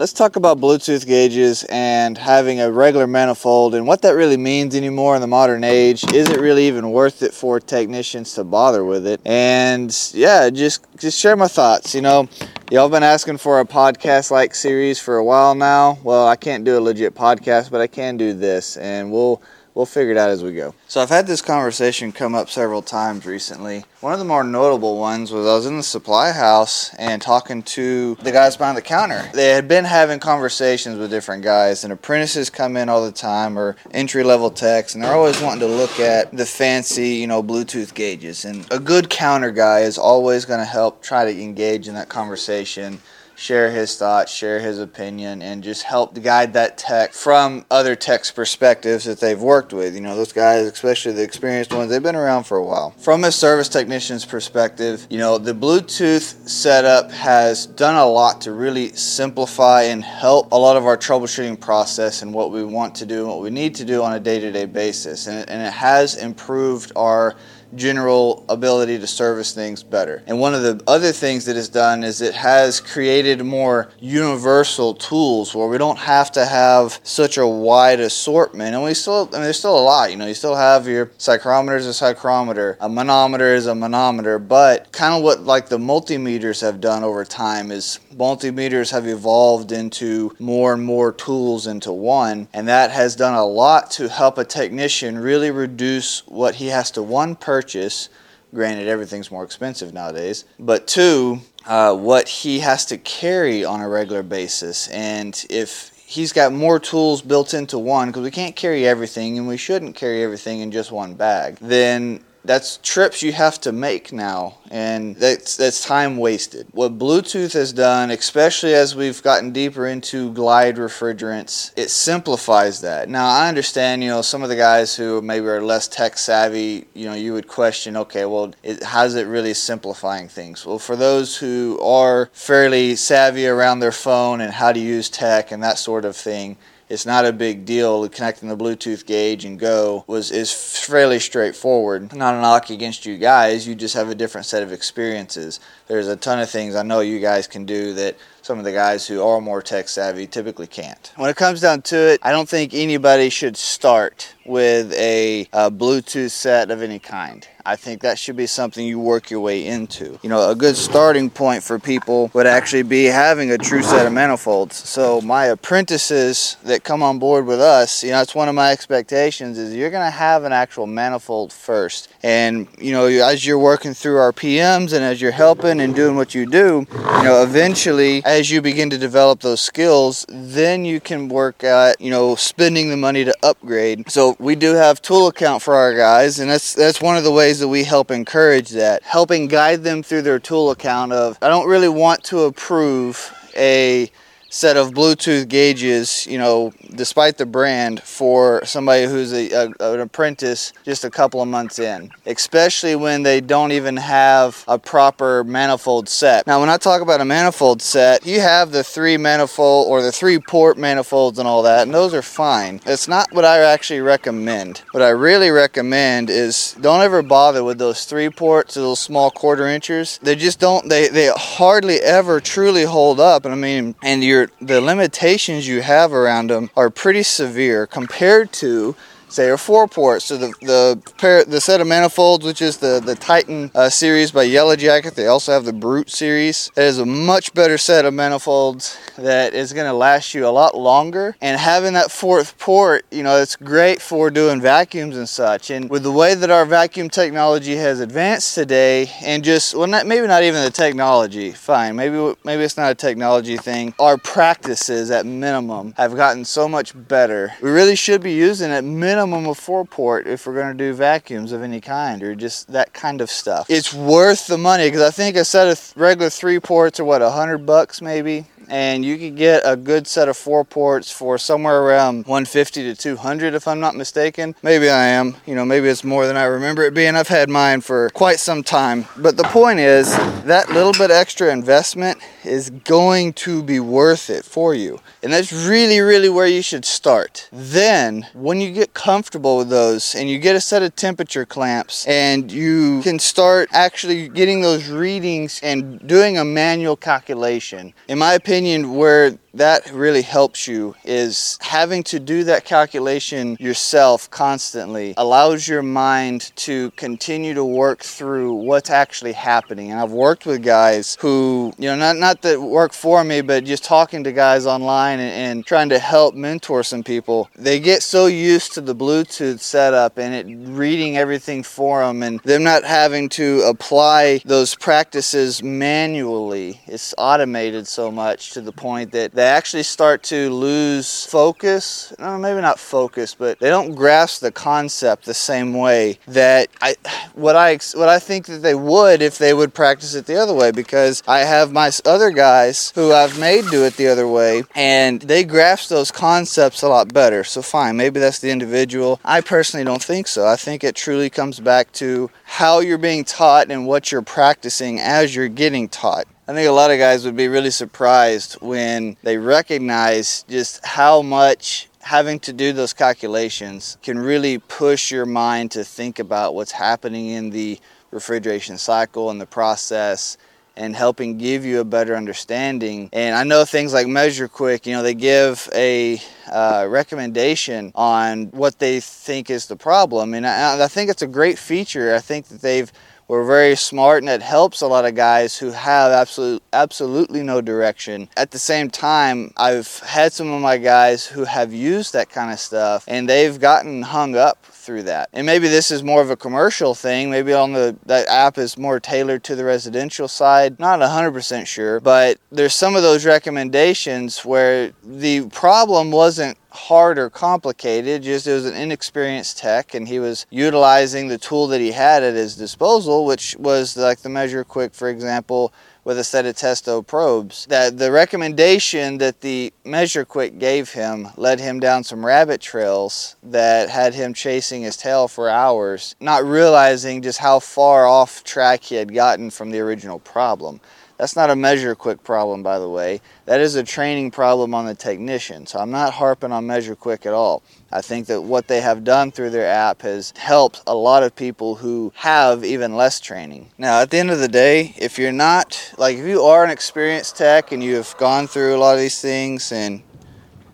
Let's talk about Bluetooth gauges and having a regular manifold and what that really means anymore in the modern age. Is it really even worth it for technicians to bother with it? And yeah, just just share my thoughts. You know, y'all been asking for a podcast like series for a while now. Well, I can't do a legit podcast, but I can do this and we'll we'll figure it out as we go. So I've had this conversation come up several times recently. One of the more notable ones was I was in the supply house and talking to the guys behind the counter. They had been having conversations with different guys, and apprentices come in all the time or entry level techs, and they're always wanting to look at the fancy, you know, Bluetooth gauges. And a good counter guy is always going to help try to engage in that conversation share his thoughts, share his opinion, and just help guide that tech from other techs' perspectives that they've worked with. You know, those guys, especially the experienced ones, they've been around for a while. From a service technician's perspective, you know, the Bluetooth setup has done a lot to really simplify and help a lot of our troubleshooting process and what we want to do and what we need to do on a day to day basis. And, and it has improved our general ability to service things better. And one of the other things that it's done is it has created more universal tools where we don't have to have such a wide assortment. And we still, I mean, there's still a lot. You know, you still have your psychrometer is a psychrometer, a manometer is a manometer, but kind of what like the multimeters have done over time is multimeters have evolved into more and more tools into one, and that has done a lot to help a technician really reduce what he has to one purchase. Granted, everything's more expensive nowadays, but two, uh, what he has to carry on a regular basis. And if he's got more tools built into one, because we can't carry everything and we shouldn't carry everything in just one bag, then that's trips you have to make now and that's that's time wasted. What bluetooth has done especially as we've gotten deeper into glide refrigerants it simplifies that. Now i understand you know some of the guys who maybe are less tech savvy you know you would question okay well it, how's it really simplifying things? Well for those who are fairly savvy around their phone and how to use tech and that sort of thing it's not a big deal. Connecting the Bluetooth gauge and go was is fairly straightforward. Not a knock against you guys. You just have a different set of experiences. There's a ton of things I know you guys can do that some of the guys who are more tech savvy typically can't. When it comes down to it, I don't think anybody should start with a, a, Bluetooth set of any kind. I think that should be something you work your way into. You know, a good starting point for people would actually be having a true set of manifolds. So my apprentices that come on board with us, you know, it's one of my expectations is you're going to have an actual manifold first. And, you know, as you're working through our PMs and as you're helping and doing what you do, you know, eventually as you begin to develop those skills, then you can work at, you know, spending the money to upgrade. So we do have tool account for our guys, and that's that's one of the ways that we help encourage that, helping guide them through their tool account of I don't really want to approve a set of Bluetooth gauges, you know, despite the brand, for somebody who's a, a, an apprentice just a couple of months in, especially when they don't even have a proper manifold set. Now, when I talk about a manifold set, you have the three manifold or the three port manifolds and all that, and those are fine. It's not what I actually recommend. What I really recommend is don't ever bother with those three ports or those small quarter inchers. They just don't, they, they hardly ever truly hold up. And I mean, and you're the limitations you have around them are pretty severe compared to say are four ports. So the the pair, the set of manifolds, which is the the Titan uh, series by Yellow Jacket, they also have the Brute series. It is a much better set of manifolds that is going to last you a lot longer. And having that fourth port, you know, it's great for doing vacuums and such. And with the way that our vacuum technology has advanced today, and just well, not maybe not even the technology. Fine, maybe maybe it's not a technology thing. Our practices at minimum have gotten so much better. We really should be using at minimum minimum of four port if we're going to do vacuums of any kind or just that kind of stuff. It's worth the money because I think a set of regular three ports are what, a hundred bucks maybe? and you could get a good set of four ports for somewhere around 150 to 200 if I'm not mistaken. Maybe I am, you know, maybe it's more than I remember it being. I've had mine for quite some time. But the point is that little bit extra investment is going to be worth it for you. And that's really, really where you should start. Then, when you get comfortable with those and you get a set of temperature clamps and you can start actually getting those readings and doing a manual calculation. In my opinion, where that really helps you is having to do that calculation yourself constantly allows your mind to continue to work through what's actually happening. And I've worked with guys who, you know, not, not that work for me, but just talking to guys online and, and trying to help mentor some people. They get so used to the Bluetooth setup and it reading everything for them and them not having to apply those practices manually. It's automated so much to the point that they actually start to lose focus. No, maybe not focus, but they don't grasp the concept the same way that I what I what I think that they would if they would practice it the other way because I have my other guys who I've made do it the other way and they grasp those concepts a lot better. So fine, maybe that's the individual. I personally don't think so. I think it truly comes back to how you're being taught and what you're practicing as you're getting taught. I think a lot of guys would be really surprised when they recognize just how much having to do those calculations can really push your mind to think about what's happening in the refrigeration cycle and the process and helping give you a better understanding. And I know things like Measure Quick, you know, they give a uh, recommendation on what they think is the problem. And I, I think it's a great feature. I think that they've we're very smart and it helps a lot of guys who have absolute, absolutely no direction. At the same time, I've had some of my guys who have used that kind of stuff and they've gotten hung up through that. And maybe this is more of a commercial thing. Maybe on the that app is more tailored to the residential side. Not 100% sure, but there's some of those recommendations where the problem wasn't hard or complicated, just it was an inexperienced tech and he was utilizing the tool that he had at his disposal, which was like the Measure Quick, for example, with a set of testo probes. That the recommendation that the Measure Quick gave him led him down some rabbit trails that had him chasing his tail for hours, not realizing just how far off track he had gotten from the original problem. That's not a measure quick problem, by the way. That is a training problem on the technician. So I'm not harping on measure quick at all. I think that what they have done through their app has helped a lot of people who have even less training. Now, at the end of the day, if you're not, like, if you are an experienced tech and you have gone through a lot of these things and,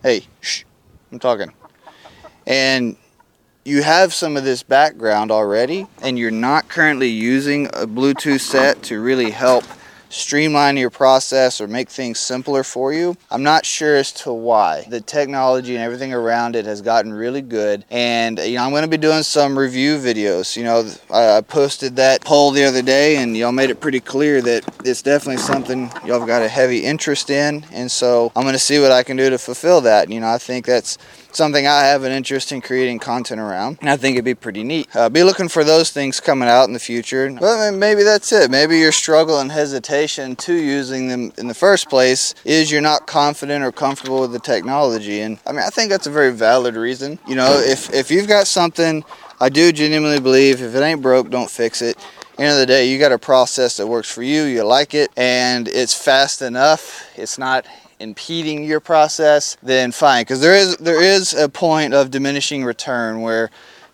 hey, shh, I'm talking. And you have some of this background already and you're not currently using a Bluetooth set to really help streamline your process or make things simpler for you. I'm not sure as to why. The technology and everything around it has gotten really good. And you know, I'm going to be doing some review videos. You know, I posted that poll the other day and y'all made it pretty clear that it's definitely something y'all have got a heavy interest in. And so I'm going to see what I can do to fulfill that. You know, I think that's something I have an interest in creating content around, and I think it'd be pretty neat. Uh, be looking for those things coming out in the future. But maybe that's it. Maybe your struggle and hesitation to using them in the first place is you're not confident or comfortable with the technology. And I mean, I think that's a very valid reason. You know, if if you've got something, I do genuinely believe if it ain't broke, don't fix it end of the day you got a process that works for you you like it and it's fast enough it's not impeding your process, then fine. Because there is there is a point of diminishing return where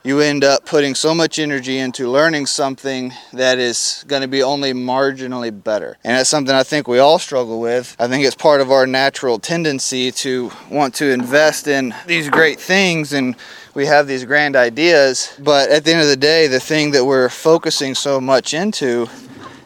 you end up putting so much energy into learning something that is going to be only marginally better. And that's something I think we all struggle with. I think it's part of our natural tendency to want to invest in these great things and we have these grand ideas, but at the end of the day, the thing that we're focusing so much into,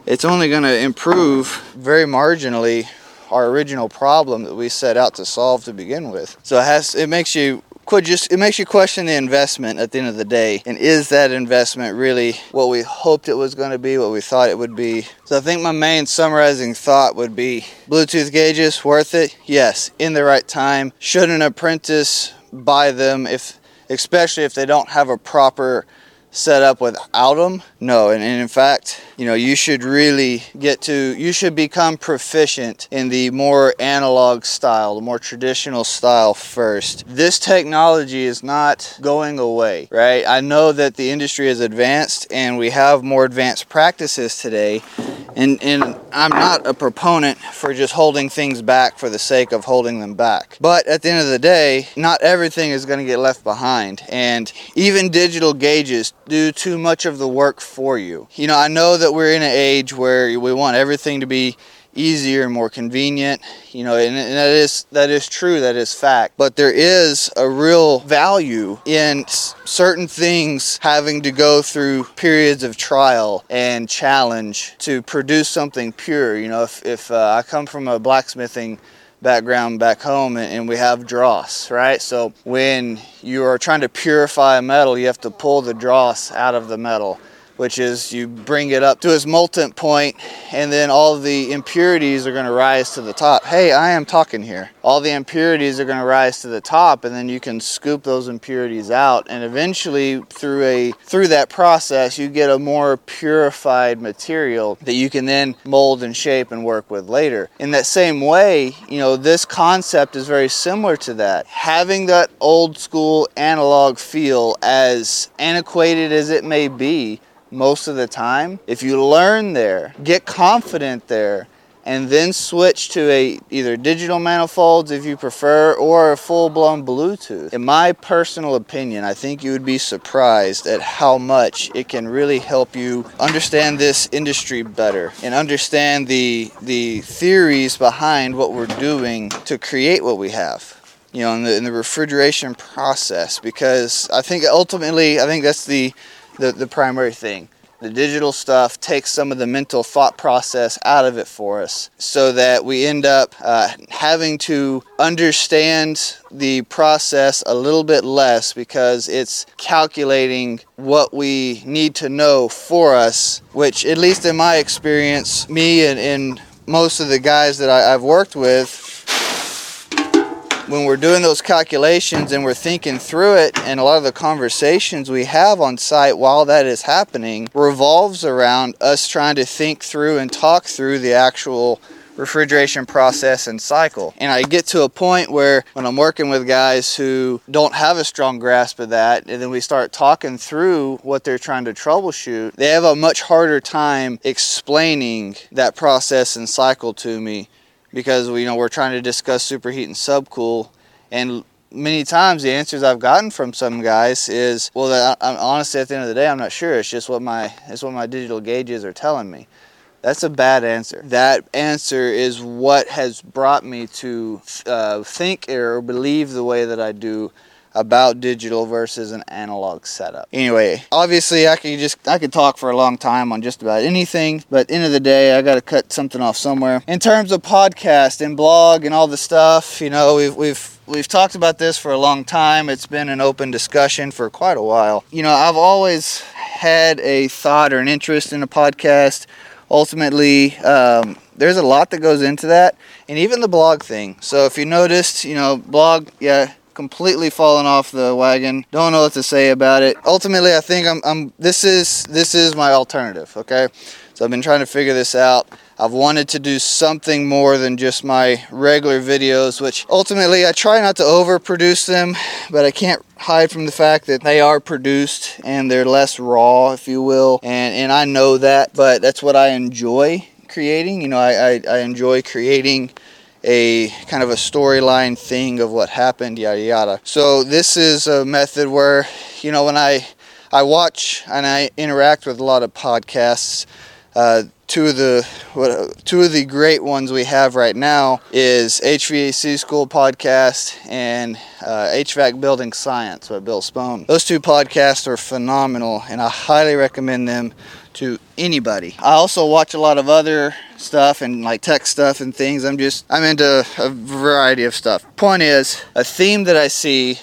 it's only going to improve very marginally our original problem that we set out to solve to begin with. So it has it makes you could just it makes you question the investment at the end of the day. And is that investment really what we hoped it was going to be what we thought it would be? So i think my main summarizing thought would be bluetooth gauges worth it? Yes. In the right time. Should an apprentice buy them if especially if they don't have a proper setup without them No, and, and in fact, you know, you should really get to, you should become proficient in the more analog style, the more traditional style first. This technology is not going away, right? I know that the industry has advanced and we have more advanced practices today, and, and I'm not a proponent for just holding things back for the sake of holding them back. But at the end of the day, not everything is going to get left behind. And even digital gauges do too much of the work for you. You know, I know that we're in an age where we want everything to be easier and more convenient you know and, and, that is that is true that is fact. But there is a real value in certain things having to go through periods of trial and challenge to produce something pure. You know if, if uh, i come from a blacksmithing background back home and we have dross right? So when you are trying to purify a metal you have to pull the dross out of the metal which is you bring it up to its molten point and then all the impurities are going to rise to the top. Hey, I am talking here. All the impurities are going to rise to the top and then you can scoop those impurities out and eventually through a through that process you get a more purified material that you can then mold and shape and work with later. In that same way, you know, this concept is very similar to that. Having that old school analog feel as antiquated as it may be, most of the time. If you learn there, get confident there, and then switch to a either digital manifolds if you prefer or a full-blown Bluetooth. In my personal opinion, I think you would be surprised at how much it can really help you understand this industry better and understand the the theories behind what we're doing to create what we have you know in the, in the refrigeration process because I think ultimately I think that's the the, the primary thing. The digital stuff takes some of the mental thought process out of it for us so that we end up uh, having to understand the process a little bit less because it's calculating what we need to know for us, which, at least in my experience, me and, and most of the guys that I, I've worked with, when we're doing those calculations and we're thinking through it and a lot of the conversations we have on site while that is happening revolves around us trying to think through and talk through the actual refrigeration process and cycle. And I get to a point where when I'm working with guys who don't have a strong grasp of that, and then we start talking through what they're trying to troubleshoot, they have a much harder time explaining that process and cycle to me because you know we're trying to discuss superheat and subcool. And many times the answers I've gotten from some guys is well I'm honestly at the end of the day I'm not sure. It's just what my it's what my digital gauges are telling me. That's a bad answer. That answer is what has brought me to uh, think or believe the way that I do about digital versus an analog setup. Anyway, obviously I could just I could talk for a long time on just about anything, but end of the day I got to cut something off somewhere. In terms of podcast and blog and all the stuff, you know, we've we've we've talked about this for a long time. It's been an open discussion for quite a while. You know, I've always had a thought or an interest in a podcast. Ultimately, um, there's a lot that goes into that, and even the blog thing. So if you noticed, you know, blog, yeah, completely fallen off the wagon. Don't know what to say about it. Ultimately, I think I'm, I'm this is this is my alternative, okay? So I've been trying to figure this out. I've wanted to do something more than just my regular videos, which ultimately I try not to overproduce them, but I can't hide from the fact that they are produced and they're less raw, if you will. And and I know that, but that's what I enjoy creating. You know, I, I, I enjoy creating a kind of a storyline thing of what happened, yada yada. So this is a method where, you know, when I I watch and I interact with a lot of podcasts. Uh, two of the what, two of the great ones we have right now is HVAC School podcast and uh, HVAC Building Science by Bill Spohn. Those two podcasts are phenomenal, and I highly recommend them to anybody. I also watch a lot of other stuff and like tech stuff and things. I'm just I'm into a variety of stuff. Point is, a theme that I see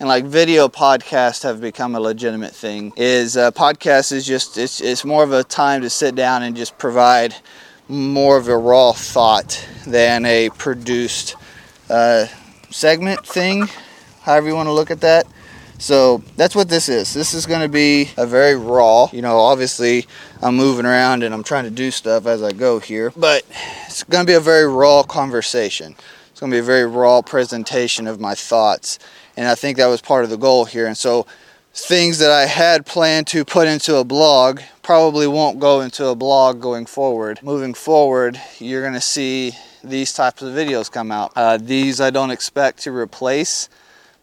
and like video podcasts have become a legitimate thing is uh, podcast is just it's, it's more of a time to sit down and just provide more of a raw thought than a produced uh, segment thing however you want to look at that So that's what this is. This is going to be a very raw, you know, obviously I'm moving around and I'm trying to do stuff as I go here, but it's going to be a very raw conversation. It's going to be a very raw presentation of my thoughts. And I think that was part of the goal here. And so things that I had planned to put into a blog probably won't go into a blog going forward. Moving forward, you're going to see these types of videos come out. Uh, these I don't expect to replace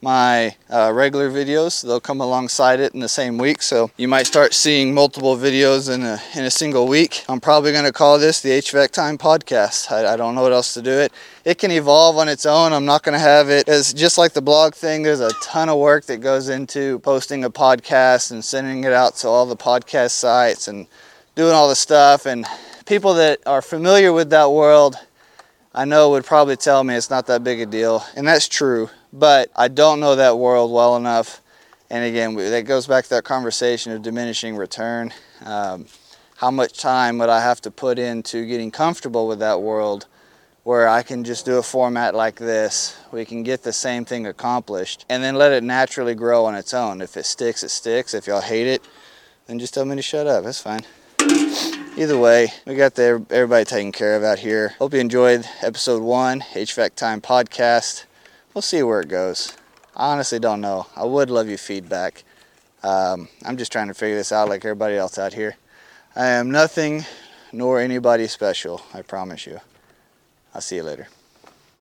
my uh, regular videos. They'll come alongside it in the same week. So you might start seeing multiple videos in a, in a single week. I'm probably going to call this the HVAC Time Podcast. I, I don't know what else to do it. It can evolve on its own. I'm not going to have it as just like the blog thing. There's a ton of work that goes into posting a podcast and sending it out to all the podcast sites and doing all the stuff. And people that are familiar with that world, I know would probably tell me it's not that big a deal. And that's true but I don't know that world well enough. And again, that goes back to that conversation of diminishing return. Um, how much time would I have to put into getting comfortable with that world where I can just do a format like this? We can get the same thing accomplished and then let it naturally grow on its own. If it sticks, it sticks. If y'all hate it, then just tell me to shut up. That's fine. Either way, we got the, everybody taken care of out here. Hope you enjoyed episode one, HVAC Time Podcast we'll see where it goes. I honestly don't know. I would love your feedback. Um, I'm just trying to figure this out like everybody else out here. I am nothing nor anybody special, I promise you. I'll see you later.